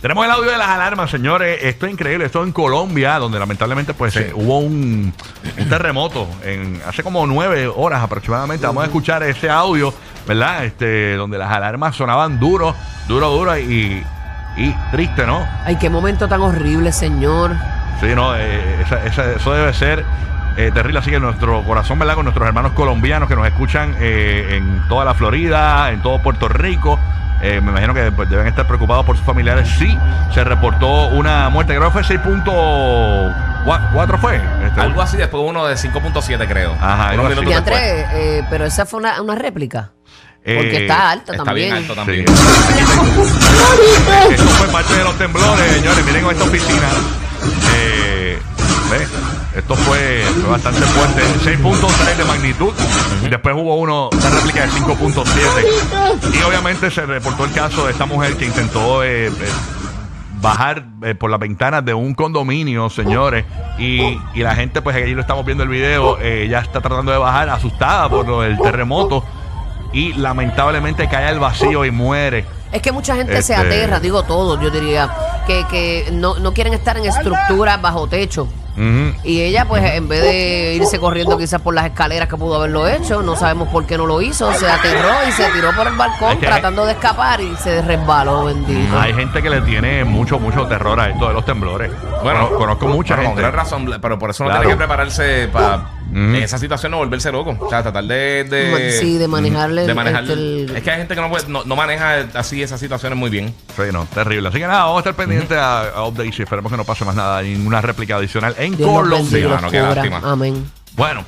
Tenemos el audio de las alarmas, señores. Esto es increíble. Esto en Colombia, donde lamentablemente pues eh, hubo un, un terremoto en hace como nueve horas aproximadamente. Vamos a escuchar ese audio, ¿verdad? Este, donde las alarmas sonaban duro, duro, duro y, y triste, ¿no? Ay, qué momento tan horrible, señor. Sí, no, eh, esa- esa- eso debe ser eh, terrible. Así que nuestro corazón, ¿verdad? Con nuestros hermanos colombianos que nos escuchan eh, en toda la Florida, en todo Puerto Rico. Eh, me imagino que pues, deben estar preocupados por sus familiares. Sí, se reportó una muerte. Creo que fue 6.4 fue. Este, Algo así, después uno de 5.7, creo. Ajá, Unos minutos después. Eh, pero esa fue una, una réplica. Porque eh, está alta Está también. bien alto Sí. también. Esto fue parte de los temblores, señores. Miren esta oficina. Eh, ve, Esto fue, fue bastante fuerte. 6.3 de magnitud. Y después hubo uno, una réplica de 5.7. Y obviamente se reportó el caso de esta mujer que intentó eh, eh, bajar eh, por las ventanas de un condominio, señores. Y, y la gente, pues ahí lo estamos viendo el video, ya está tratando de bajar, asustada por lo del terremoto. Y lamentablemente cae al vacío y muere. Es que mucha gente se Este- aterra, digo todo, yo diría, que, que no, no quieren estar en estructuras bajo techo. Y ella, pues, en vez de irse corriendo quizás por las escaleras que pudo haberlo hecho, no sabemos por qué no lo hizo, se aterró y se tiró por el balcón Es que- tratando de escapar y se resbaló, bendito. Hay gente que le tiene mucho, mucho terror a esto de los temblores. Bueno, Cono- conozco mucha bueno, gente. Gran razón, pero por eso Claro. tiene que prepararse para En esa situación no volverse loco. O sea, tratar de. de Sí, de manejarle de el- manejar- este, el- Es que hay gente que no, puede- no, no maneja así esas situaciones muy bien. Sí, no, terrible. Así que nada, vamos a estar pendientes a, a updates y esperemos que no pase más nada, ninguna réplica adicional en Dios Colombia. bendiga mano, qué lástima. Amén. Bueno,